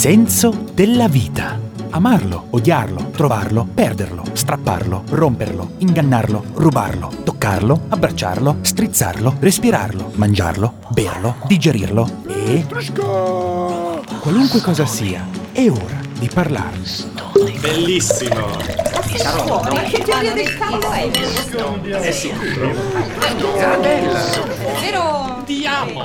senso della vita. Amarlo, odiarlo, trovarlo, perderlo, strapparlo, romperlo, ingannarlo, rubarlo, toccarlo, abbracciarlo, strizzarlo, respirarlo, mangiarlo, berlo, digerirlo e... Qualunque cosa sia, è ora di parlarne. Bellissimo! Che teoria del caos è? È sicuro? Vero? Ti amo!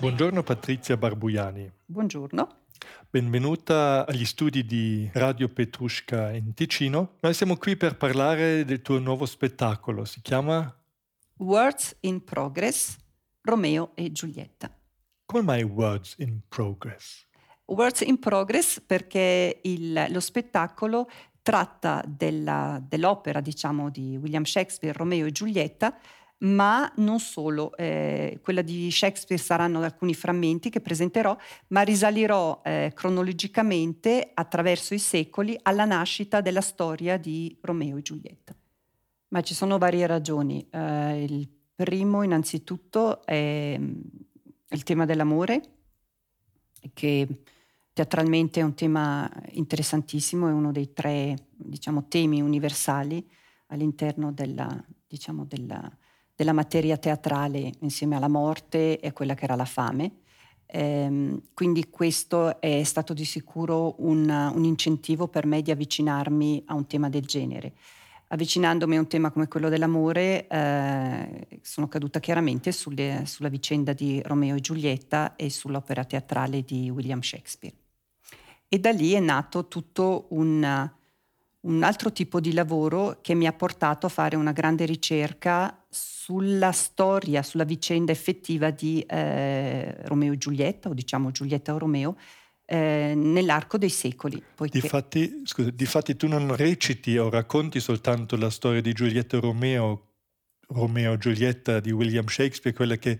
Buongiorno Patrizia Barbuiani, Buongiorno. benvenuta agli studi di Radio Petrushka in Ticino. Noi siamo qui per parlare del tuo nuovo spettacolo, si chiama Words in Progress, Romeo e Giulietta. Come mai Words in Progress? Words in Progress perché il- lo spettacolo tratta della- dell'opera, diciamo, di William Shakespeare, Romeo e Giulietta, ma non solo. eh, quella di Shakespeare saranno alcuni frammenti che presenterò, ma risalirò eh, cronologicamente attraverso i secoli alla nascita della storia di Romeo e Giulietta. Ma ci sono varie ragioni. Eh, il primo, innanzitutto, è mm, il tema dell'amore, che teatralmente è un tema interessantissimo, è uno dei tre diciamo, temi universali all'interno della, diciamo, della, della materia teatrale insieme alla morte e a quella che era la fame. Ehm, quindi questo è stato di sicuro un, un incentivo per me di avvicinarmi a un tema del genere. Avvicinandomi a un tema come quello dell'amore, eh, sono caduta chiaramente sulle- sulla vicenda di Romeo e Giulietta e sull'opera teatrale di William Shakespeare. E da lì è nato tutto un, un altro tipo di lavoro che mi ha portato a fare una grande ricerca sulla storia, sulla vicenda effettiva di eh, Romeo e Giulietta, o diciamo Giulietta o Romeo, eh, nell'arco dei secoli. Poiché... Difatti, scusa, difatti tu non reciti o racconti soltanto la storia di Giulietta e Romeo, Romeo e Giulietta di William Shakespeare, quelle che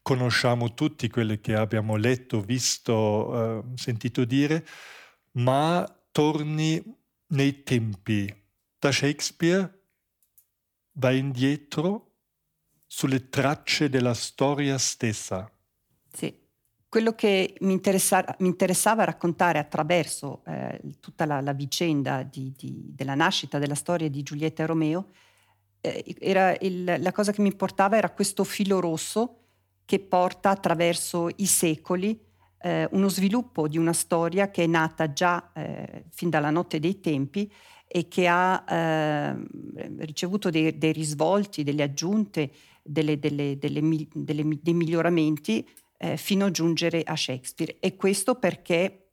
conosciamo tutti, quelle che abbiamo letto, visto, eh, sentito dire, ma torni nei tempi. Da Shakespeare vai indietro sulle tracce della storia stessa. Sì. Quello che mi, interessa- mi interessava raccontare attraverso eh, tutta la, la vicenda di- di- della nascita della storia di Giulietta e Romeo, eh, il- la cosa che mi importava era questo filo rosso che porta attraverso i secoli eh, uno sviluppo di una storia che è nata già eh, fin dalla notte dei tempi e che ha eh, ricevuto dei, dei risvolti, delle aggiunte, delle- delle- delle dei miglioramenti eh, fino a giungere a Shakespeare. E questo perché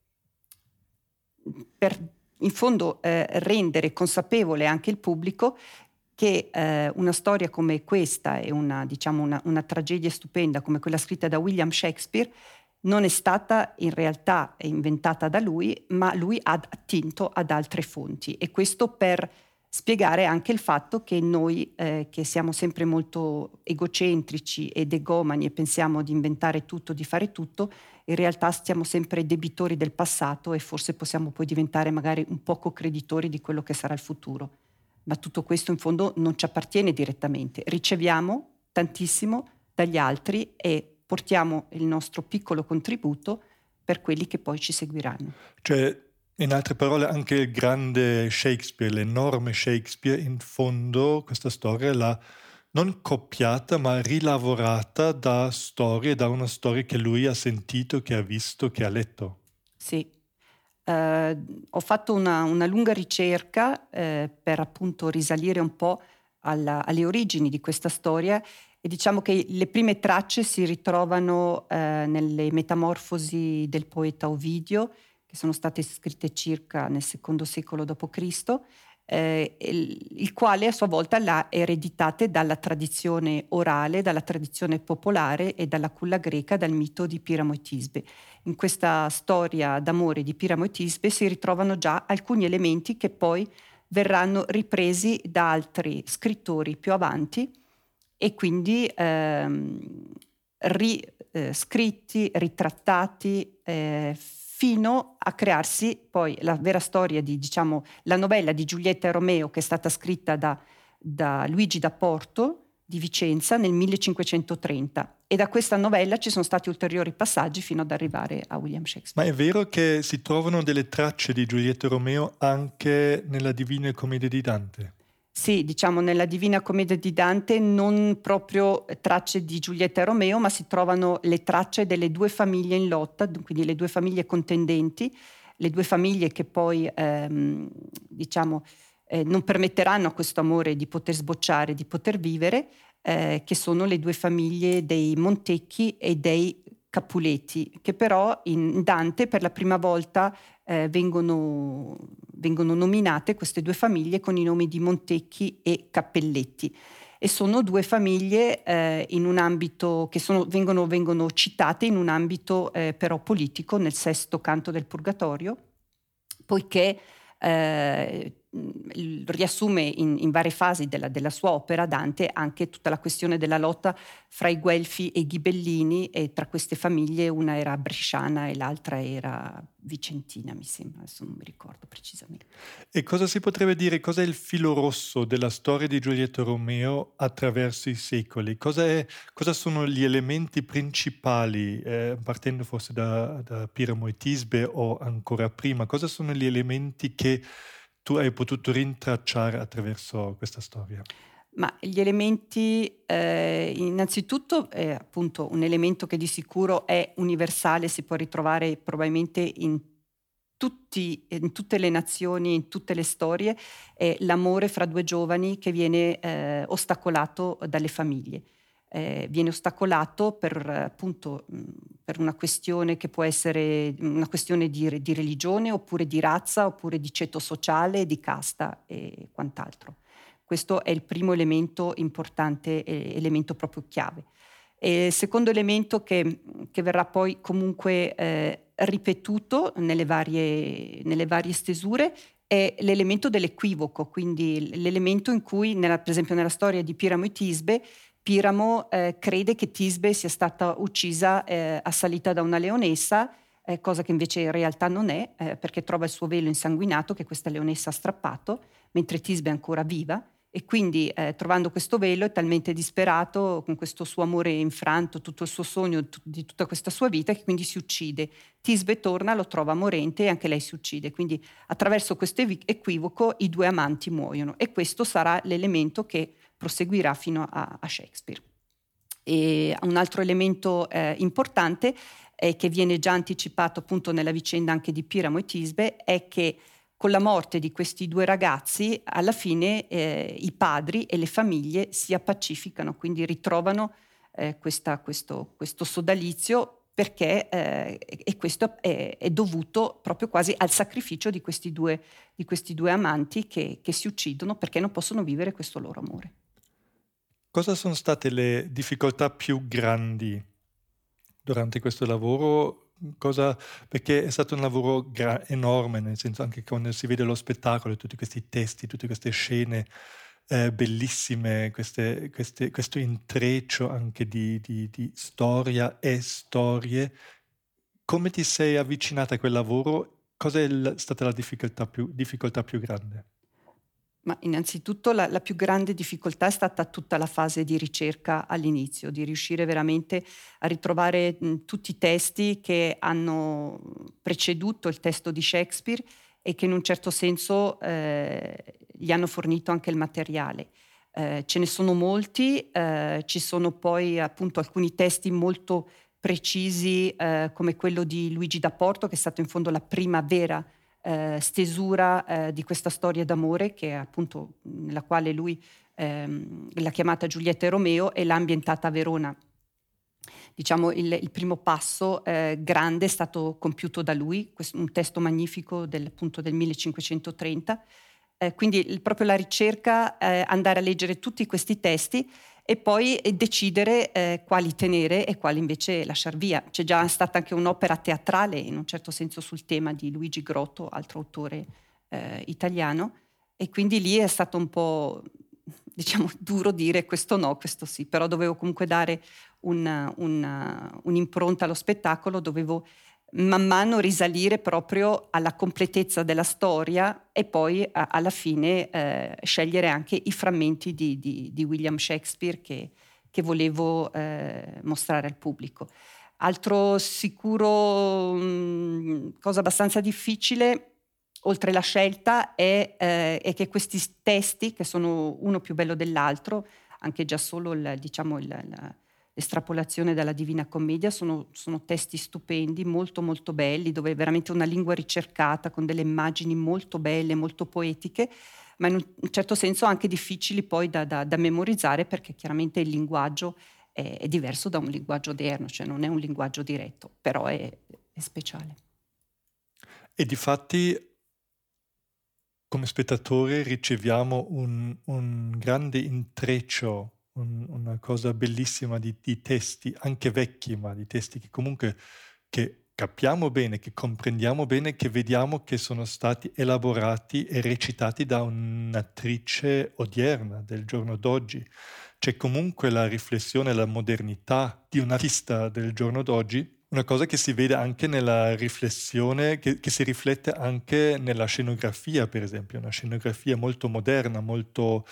per in fondo eh, rendere consapevole anche il pubblico che eh, una storia come questa e una, diciamo, una, una tragedia stupenda come quella scritta da William Shakespeare non è stata in realtà inventata da lui, ma lui ha attinto ad altre fonti e questo per spiegare anche il fatto che noi eh, che siamo sempre molto egocentrici ed egomani e pensiamo di inventare tutto, di fare tutto, in realtà stiamo sempre debitori del passato e forse possiamo poi diventare magari un poco creditori di quello che sarà il futuro. Ma tutto questo in fondo non ci appartiene direttamente. Riceviamo tantissimo dagli altri e portiamo il nostro piccolo contributo per quelli che poi ci seguiranno. Cioè, in altre parole, anche il grande Shakespeare, l'enorme Shakespeare, in fondo questa storia l'ha non copiata, ma rilavorata da storie, da una storia che lui ha sentito, che ha visto, che ha letto. Sì. Eh, ho fatto una, una lunga ricerca eh, per appunto risalire un po' alla- alle origini di questa storia e diciamo che le prime tracce si ritrovano eh, nelle metamorfosi del poeta Ovidio, che sono state scritte circa nel secondo secolo d.C., eh, il, quale a sua volta l'ha ereditate dalla tradizione orale, dalla tradizione popolare e dalla culla greca, dal mito di Piramo e Tisbe. In questa storia d'amore di Piramo e Tisbe si ritrovano già alcuni elementi che poi verranno ripresi da altri scrittori più avanti e quindi ehm, riscritti, ritrattati eh, fino a crearsi poi la vera storia di, diciamo, la novella di Giulietta e Romeo che è stata scritta da, da Luigi da Porto di Vicenza nel 1530 e da questa novella ci sono stati ulteriori passaggi fino ad arrivare a William Shakespeare. Ma è vero che si trovano delle tracce di Giulietta e Romeo anche nella Divina Commedia di Dante? Sì, diciamo nella Divina Commedia di Dante non proprio tracce di Giulietta e Romeo, ma si trovano le tracce delle due famiglie in lotta, quindi le due famiglie contendenti, le due famiglie che poi ehm, diciamo eh, non permetteranno a questo amore di poter sbocciare, di poter vivere, eh, che sono le due famiglie dei Montecchi e dei Capuleti, che però in Dante per la prima volta eh, vengono, vengono nominate queste due famiglie con i nomi di Montecchi e Cappelletti. E sono due famiglie eh, ambito che sono, vengono, vengono, citate in un ambito eh, però politico nel sesto canto del Purgatorio, poiché eh, riassume in, in, varie fasi della, della, sua opera Dante anche tutta la questione della lotta fra i Guelfi e i Ghibellini e tra queste famiglie una era bresciana e l'altra era vicentina, mi sembra, adesso non mi ricordo precisamente. E cosa si potrebbe dire, cos'è il filo rosso della storia di Giulietto Romeo attraverso i secoli? Cosa, è, cosa sono gli elementi principali, eh, partendo forse da, da Piramo e Tisbe o ancora prima, cosa sono gli elementi che tu hai potuto rintracciare attraverso questa storia? Ma gli elementi, eh, innanzitutto, è appunto un elemento che di sicuro è universale, si può ritrovare probabilmente in, tutti, in tutte le nazioni, in tutte le storie, è l'amore fra due giovani che viene eh, ostacolato dalle famiglie eh, viene ostacolato per, appunto, per una questione che può essere una questione di, di, religione oppure di razza oppure di ceto sociale, di casta e quant'altro. Questo è il primo elemento importante, elemento proprio chiave. E il secondo elemento che, che verrà poi comunque eh, ripetuto nelle varie, nelle varie stesure è l'elemento dell'equivoco, quindi l'elemento in cui, nella, per esempio nella storia di Piramo e Tisbe, Piramo eh, crede che Tisbe sia stata uccisa eh, assalita da una leonessa, eh, cosa che invece in realtà non è, eh, perché trova il suo velo insanguinato che questa leonessa ha strappato, mentre Tisbe è ancora viva. E quindi eh, trovando questo velo è talmente disperato con questo suo amore infranto, tutto il suo sogno t- di tutta questa sua vita che quindi si uccide. Tisbe torna, lo trova morente e anche lei si uccide. Quindi attraverso questo equivoco i due amanti muoiono e questo sarà l'elemento che proseguirà fino a, a Shakespeare. E un altro elemento eh, importante eh, che viene già anticipato appunto nella vicenda anche di Piramo e Tisbe è che con la morte di questi due ragazzi alla fine eh, i padri e le famiglie si appacificano, quindi ritrovano eh, questa, questo, questo, sodalizio perché eh, e questo è, è, dovuto proprio quasi al sacrificio di questi due, di questi due amanti che, che si uccidono perché non possono vivere questo loro amore. Cosa sono state le difficoltà più grandi durante questo lavoro? Cosa, perché è stato un lavoro gra- enorme, nel senso anche quando si vede lo spettacolo, tutti questi testi, tutte queste scene eh, bellissime, queste, queste, questo intreccio anche di, di, di storia e storie. Come ti sei avvicinata a quel lavoro? Cosa è stata la difficoltà più, difficoltà più grande? Ma innanzitutto la, la, più grande difficoltà è stata tutta la fase di ricerca all'inizio, di riuscire veramente a ritrovare mh, tutti i testi che hanno preceduto il testo di Shakespeare e che in un certo senso eh, gli hanno fornito anche il materiale. Eh, ce ne sono molti, eh, ci sono poi appunto alcuni testi molto precisi eh, come quello di Luigi da Porto, che è stato in fondo la prima vera eh, stesura eh, di questa storia d'amore che è appunto nella quale lui ehm, l'ha chiamata Giulietta e Romeo e l'ha ambientata a Verona. Diciamo il, il primo passo eh, grande è stato compiuto da lui, questo, un testo magnifico del, appunto del 1530. Eh, quindi il, proprio la ricerca, eh, andare a leggere tutti questi testi e poi eh, decidere eh, quali tenere e quali invece lasciar via. C'è già stata anche un'opera teatrale, in un certo senso, sul tema di Luigi Grotto, altro autore eh, italiano, e quindi lì è stato un po', diciamo, duro dire questo no, questo sì, però dovevo comunque dare un, un, un'impronta allo spettacolo, dovevo man mano risalire proprio alla completezza della storia e poi a, alla fine eh, scegliere anche i frammenti di, di, di William Shakespeare che, che volevo eh, mostrare al pubblico. Altro sicuro, mh, mm, cosa abbastanza difficile, oltre la scelta, è, eh, è, che questi testi, che sono uno più bello dell'altro, anche già solo il, diciamo, il, la, l'estrapolazione dalla Divina Commedia, sono, sono, testi stupendi, molto molto belli, dove è veramente una lingua ricercata, con delle immagini molto belle, molto poetiche, ma in un certo senso anche difficili poi da, da, da memorizzare perché chiaramente il linguaggio è, è, diverso da un linguaggio odierno, cioè non è un linguaggio diretto, però è, è speciale. E di fatti come spettatore riceviamo un, un grande intreccio un, una cosa bellissima di, di, testi, anche vecchi, ma di testi che comunque che capiamo bene, che comprendiamo bene, che vediamo che sono stati elaborati e recitati da un'attrice odierna del giorno d'oggi. C'è comunque la riflessione, la modernità di un artista del giorno d'oggi una cosa che si vede anche nella riflessione, che, che, si riflette anche nella scenografia, per esempio, una scenografia molto moderna, molto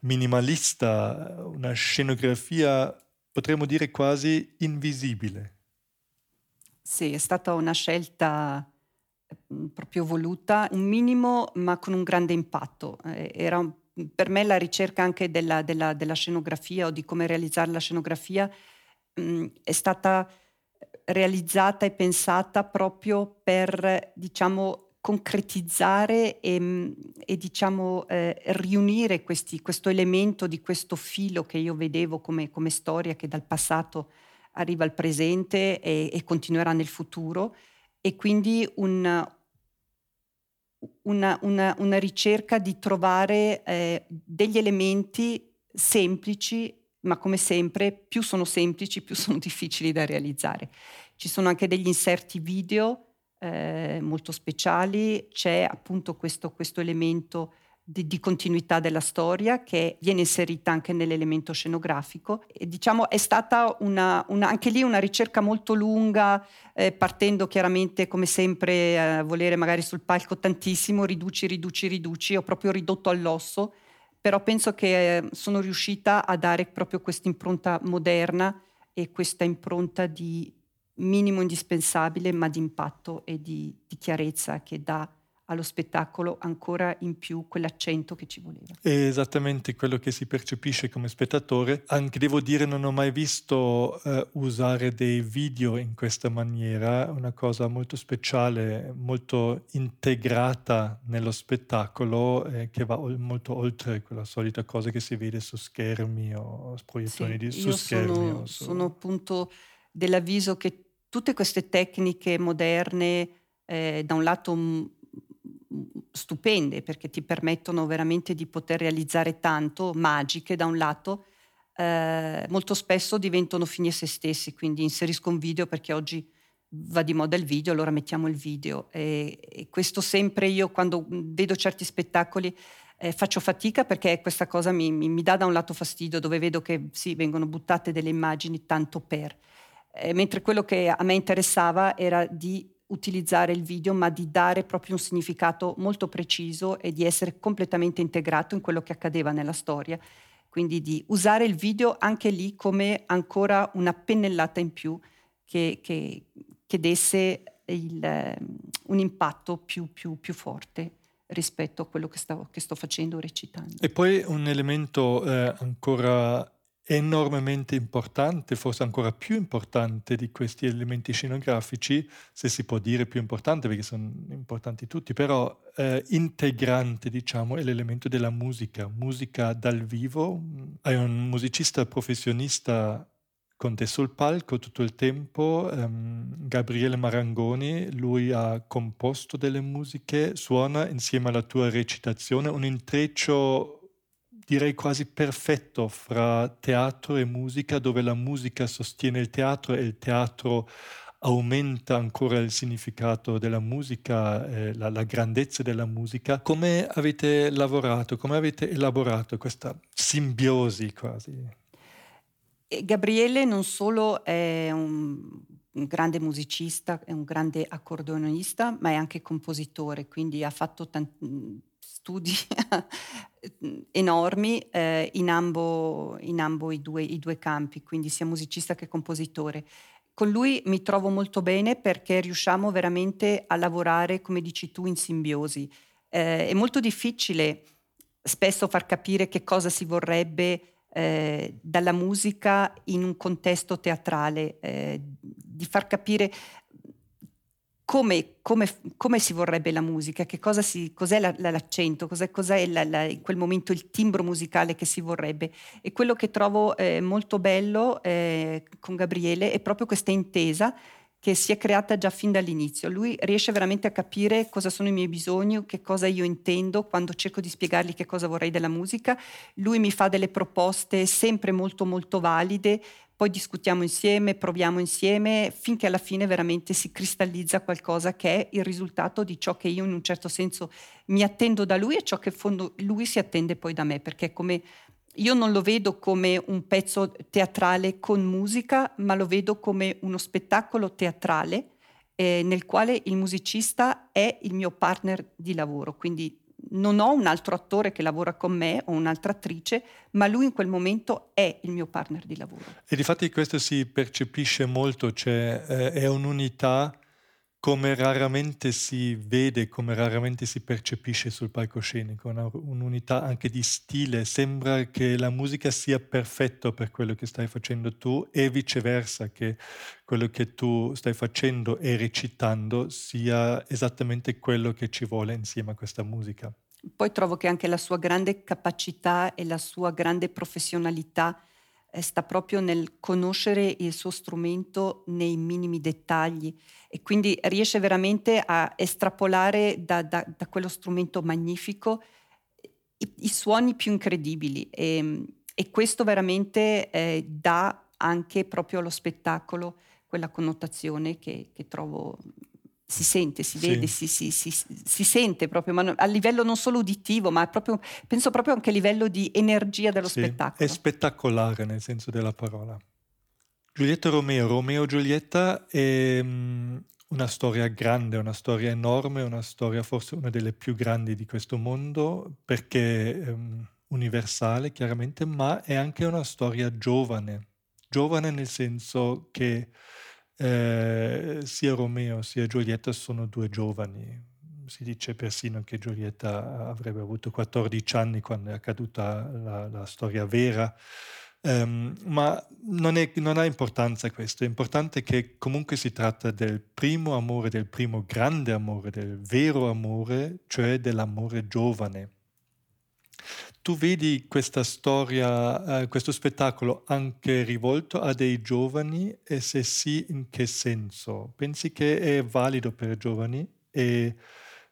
minimalista, una scenografia, potremmo dire, quasi invisibile. Sì, è stata una scelta mm, proprio voluta, un minimo ma con un grande impatto. Eh, era per me la ricerca anche della, della, della scenografia o di come realizzare la scenografia mh, mm, è stata realizzata e pensata proprio per, diciamo, concretizzare e, e diciamo, eh, riunire questi, questo elemento di questo filo che io vedevo come, come storia che dal passato arriva al presente e, e continuerà nel futuro. E quindi un, una, una, una, ricerca di trovare eh, degli elementi semplici ma come sempre più sono semplici, più sono difficili da realizzare. Ci sono anche degli inserti video eh, molto speciali, c'è appunto questo, questo elemento di, di, continuità della storia che viene inserita anche nell'elemento scenografico. E, diciamo è stata una, una, anche lì una ricerca molto lunga, eh, partendo chiaramente come sempre a volere magari sul palco tantissimo, riduci, riduci, riduci, ho proprio ridotto all'osso però penso che eh, sono riuscita a dare proprio questa impronta moderna e questa impronta di minimo indispensabile, ma di impatto e di, di chiarezza che dà allo spettacolo ancora in più quell'accento che ci voleva. È esattamente quello che si percepisce come spettatore. Anche devo dire, non ho mai visto eh, usare dei video in questa maniera, una cosa molto speciale, molto integrata nello spettacolo, eh, che va o- molto oltre quella solita cosa che si vede su schermi o proiezioni sì, di, su schermi. Sono, su... sono appunto dell'avviso che tutte queste tecniche moderne, eh, da un lato stupende perché ti permettono veramente di poter realizzare tanto, magiche da un lato, eh, molto spesso diventano fini a se stessi, quindi inserisco un video perché oggi va di moda il video, allora mettiamo il video. E, e questo sempre io quando vedo certi spettacoli eh, faccio fatica perché questa cosa mi, mi, mi, dà da un lato fastidio, dove vedo che sì, vengono buttate delle immagini tanto per. Eh, mentre quello che a me interessava era di utilizzare il video, ma di dare proprio un significato molto preciso e di essere completamente integrato in quello che accadeva nella storia. Quindi di usare il video anche lì come ancora una pennellata in più che, che, che desse il, un impatto più, più, più forte rispetto a quello che, stavo, che sto facendo recitando. E poi un elemento eh, ancora enormemente importante, forse ancora più importante di questi elementi scenografici, se si può dire più importante perché sono importanti tutti, però eh, integrante diciamo è l'elemento della musica, musica dal vivo. Hai un musicista professionista con te sul palco tutto il tempo, um, Gabriele Marangoni, lui ha composto delle musiche, suona insieme alla tua recitazione. Un intreccio direi quasi perfetto fra teatro e musica, dove la musica sostiene il teatro e il teatro aumenta ancora il significato della musica, eh, la, la, grandezza della musica. Come avete lavorato, come avete elaborato questa simbiosi quasi? Gabriele non solo è un un grande musicista, è un grande accordeonista, ma è anche compositore, quindi ha fatto tanti studi enormi eh, in, ambo, in ambo i, due, i due campi, quindi sia musicista che compositore. Con lui mi trovo molto bene perché riusciamo veramente a lavorare, come dici tu, in simbiosi. Eh, è molto difficile spesso far capire che cosa si vorrebbe eh, dalla musica in un contesto teatrale, eh, di far capire come, come, come, si vorrebbe la musica, che cosa si, cos'è la, l'accento, cos'è, cos'è la, la, in quel momento il timbro musicale che si vorrebbe. E quello che trovo eh, molto bello eh, con Gabriele è proprio questa intesa che si è creata già fin dall'inizio. Lui riesce veramente a capire cosa sono i miei bisogni, che cosa io intendo quando cerco di spiegargli che cosa vorrei della musica. Lui mi fa delle proposte sempre molto molto valide, poi discutiamo insieme, proviamo insieme, finché alla fine veramente si cristallizza qualcosa che è il risultato di ciò che io in un certo senso mi attendo da lui e ciò che in fondo lui si attende poi da me, perché come io non lo vedo come un pezzo teatrale con musica, ma lo vedo come uno spettacolo teatrale eh, nel quale il musicista è il mio partner di lavoro, quindi non ho un altro attore che lavora con me o un'altra attrice, ma lui in quel momento è il mio partner di lavoro. E difatti questo si percepisce molto, cioè eh, è un'unità come raramente si vede, come raramente si percepisce sul palcoscenico, una, un'unità anche di stile, sembra che la musica sia perfetta per quello che stai facendo tu e viceversa, che quello che tu stai facendo e recitando sia esattamente quello che ci vuole insieme a questa musica. Poi trovo che anche la sua grande capacità e la sua grande professionalità sta proprio nel conoscere il suo strumento nei minimi dettagli e quindi riesce veramente a estrapolare da, da, da quello strumento magnifico i, i, suoni più incredibili. E, e questo veramente eh, dà anche proprio allo spettacolo quella connotazione che, che trovo si sente, si vede, sì. si, si, si, si, sente proprio, ma a livello non solo uditivo, ma proprio, penso proprio anche a livello di energia dello sì, spettacolo. È spettacolare nel senso della parola. Giulietta Romeo, Romeo e Giulietta è um, una storia grande, una storia enorme, una storia forse una delle più grandi di questo mondo, perché um, universale chiaramente, ma è anche una storia giovane, giovane nel senso che eh, sia Romeo sia Giulietta sono due giovani. Si dice persino che Giulietta avrebbe avuto 14 anni quando è accaduta la, la storia vera. Um, ma non, è, non, ha importanza questo, è importante che comunque si tratta del primo amore, del primo grande amore, del vero amore, cioè dell'amore giovane. Tu vedi questa storia, eh, questo spettacolo anche rivolto a dei giovani e se sì, in che senso? Pensi che è valido per giovani e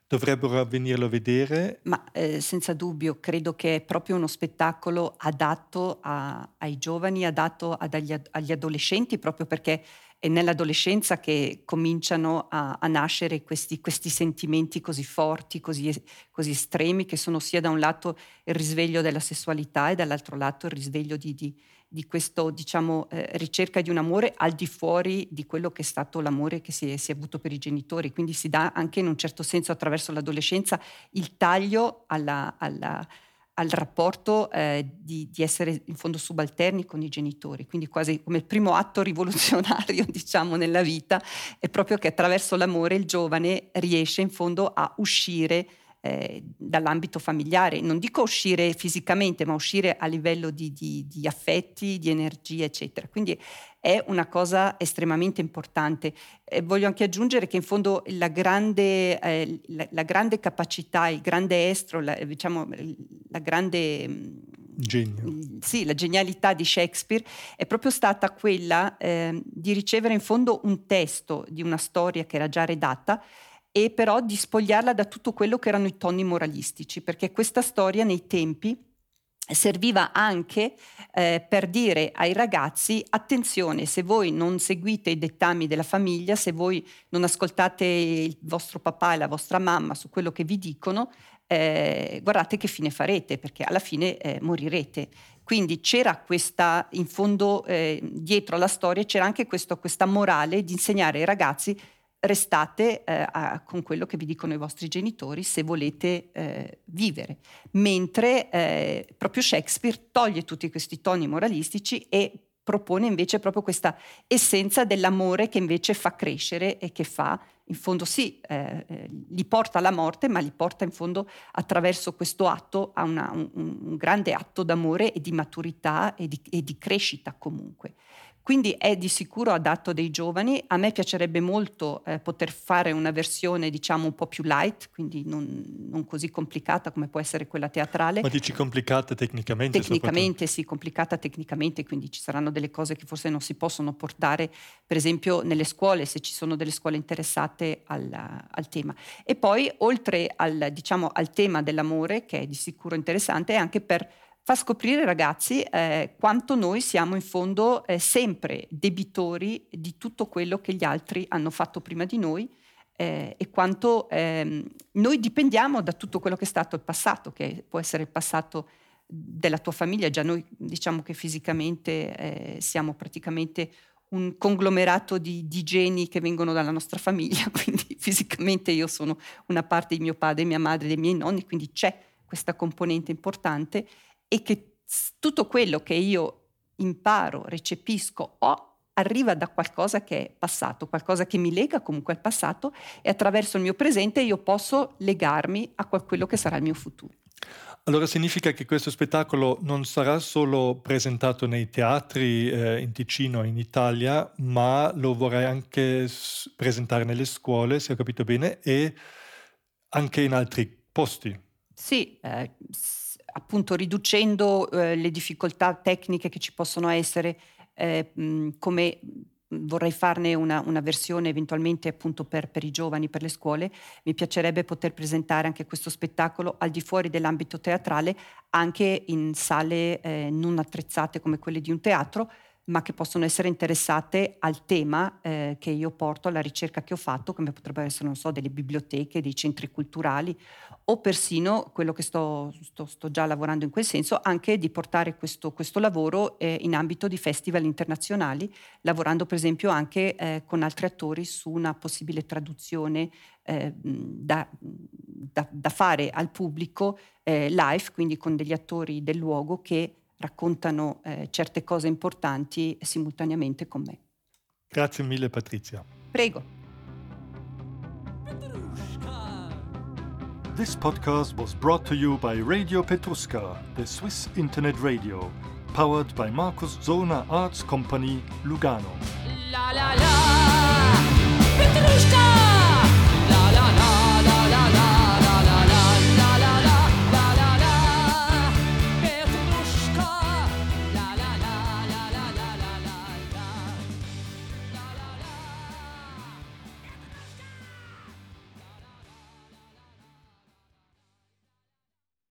dovrebbero venirlo a vedere? Ma eh, senza dubbio, credo che è proprio uno spettacolo adatto a, ai giovani, adatto agli, agli adolescenti, proprio perché è nell'adolescenza che cominciano a, a nascere questi, questi, sentimenti così forti, così, così, estremi, che sono sia da un lato il risveglio della sessualità e dall'altro lato il risveglio di, di, di questa diciamo, eh, ricerca di un amore al di fuori di quello che è stato l'amore che si è, si è avuto per i genitori. Quindi si dà anche in un certo senso attraverso l'adolescenza il taglio alla, alla al rapporto eh, di, di, essere in fondo subalterni con i genitori, quindi quasi come il primo atto rivoluzionario diciamo nella vita è proprio che attraverso l'amore il giovane riesce in fondo a uscire eh, dall'ambito familiare, non dico uscire fisicamente, ma uscire a livello di, di, di affetti, di energia, eccetera. Quindi è una cosa estremamente importante. E voglio anche aggiungere che in fondo la grande, eh, la, la grande capacità, il grande estro, la, diciamo, la grande... Mm, Genio. Sì, la genialità di Shakespeare è proprio stata quella eh, di ricevere in fondo un testo di una storia che era già redatta e però di spogliarla da tutto quello che erano i toni moralistici, perché questa storia nei tempi serviva anche eh, per dire ai ragazzi attenzione se voi non seguite i dettami della famiglia se voi non ascoltate il vostro papà e la vostra mamma su quello che vi dicono eh, guardate che fine farete perché alla fine eh, morirete. Quindi c'era questa, in fondo, eh, dietro alla storia, c'era anche questo, questa morale di insegnare ai ragazzi restate eh, a, con quello che vi dicono i vostri genitori se volete eh, vivere. Mentre eh, proprio Shakespeare toglie tutti questi toni moralistici e propone invece proprio questa essenza dell'amore che invece fa crescere e che fa, in fondo sì, eh, eh, li porta alla morte, ma li porta in fondo attraverso questo atto a una, un, un, grande atto d'amore e di maturità e di, e di crescita comunque. Quindi è di sicuro adatto dei giovani. A me piacerebbe molto eh, poter fare una versione, diciamo, un po' più light, quindi non, non, così complicata come può essere quella teatrale. Ma dici complicata tecnicamente? Tecnicamente, sì, complicata tecnicamente, quindi ci saranno delle cose che forse non si possono portare, per esempio, nelle scuole, se ci sono delle scuole interessate al, al tema. E poi, oltre al, diciamo, al tema dell'amore, che è di sicuro interessante, è anche per fa scoprire ragazzi eh, quanto noi siamo in fondo eh, sempre debitori di tutto quello che gli altri hanno fatto prima di noi eh, e quanto ehm, noi dipendiamo da tutto quello che è stato il passato, che può essere il passato della tua famiglia, già noi diciamo che fisicamente eh, siamo praticamente un conglomerato di, di, geni che vengono dalla nostra famiglia, quindi fisicamente io sono una parte di mio padre, mia madre, dei miei nonni, quindi c'è questa componente importante e che tutto quello che io imparo, recepisco, ho arriva da qualcosa che è passato, qualcosa che mi lega comunque al passato e attraverso il mio presente io posso legarmi a quello che sarà il mio futuro. Allora significa che questo spettacolo non sarà solo presentato nei teatri eh, in Ticino e in Italia, ma lo vorrei anche s- presentare nelle scuole, se ho capito bene, e anche in altri posti. Sì, eh, appunto riducendo eh, le difficoltà tecniche che ci possono essere, eh, mh, come vorrei farne una, una, versione eventualmente appunto per, per, i giovani, per le scuole, mi piacerebbe poter presentare anche questo spettacolo al di fuori dell'ambito teatrale, anche in sale eh, non attrezzate come quelle di un teatro, ma che possono essere interessate al tema eh, che io porto, alla ricerca che ho fatto, come potrebbero essere, non so, delle biblioteche, dei centri culturali o persino quello che sto, sto, sto già lavorando in quel senso, anche di portare questo, questo lavoro eh, in ambito di festival internazionali, lavorando per esempio anche eh, con altri attori su una possibile traduzione eh, da, da, da, fare al pubblico eh, live, quindi con degli attori del luogo che raccontano eh, certe cose importanti simultaneamente con me. Grazie mille Patrizia. Prego. This podcast was brought to you by Radio Petruska, the Swiss internet radio, powered by Markus Zollner Arts Company, Lugano. La, la, la. Petrushka!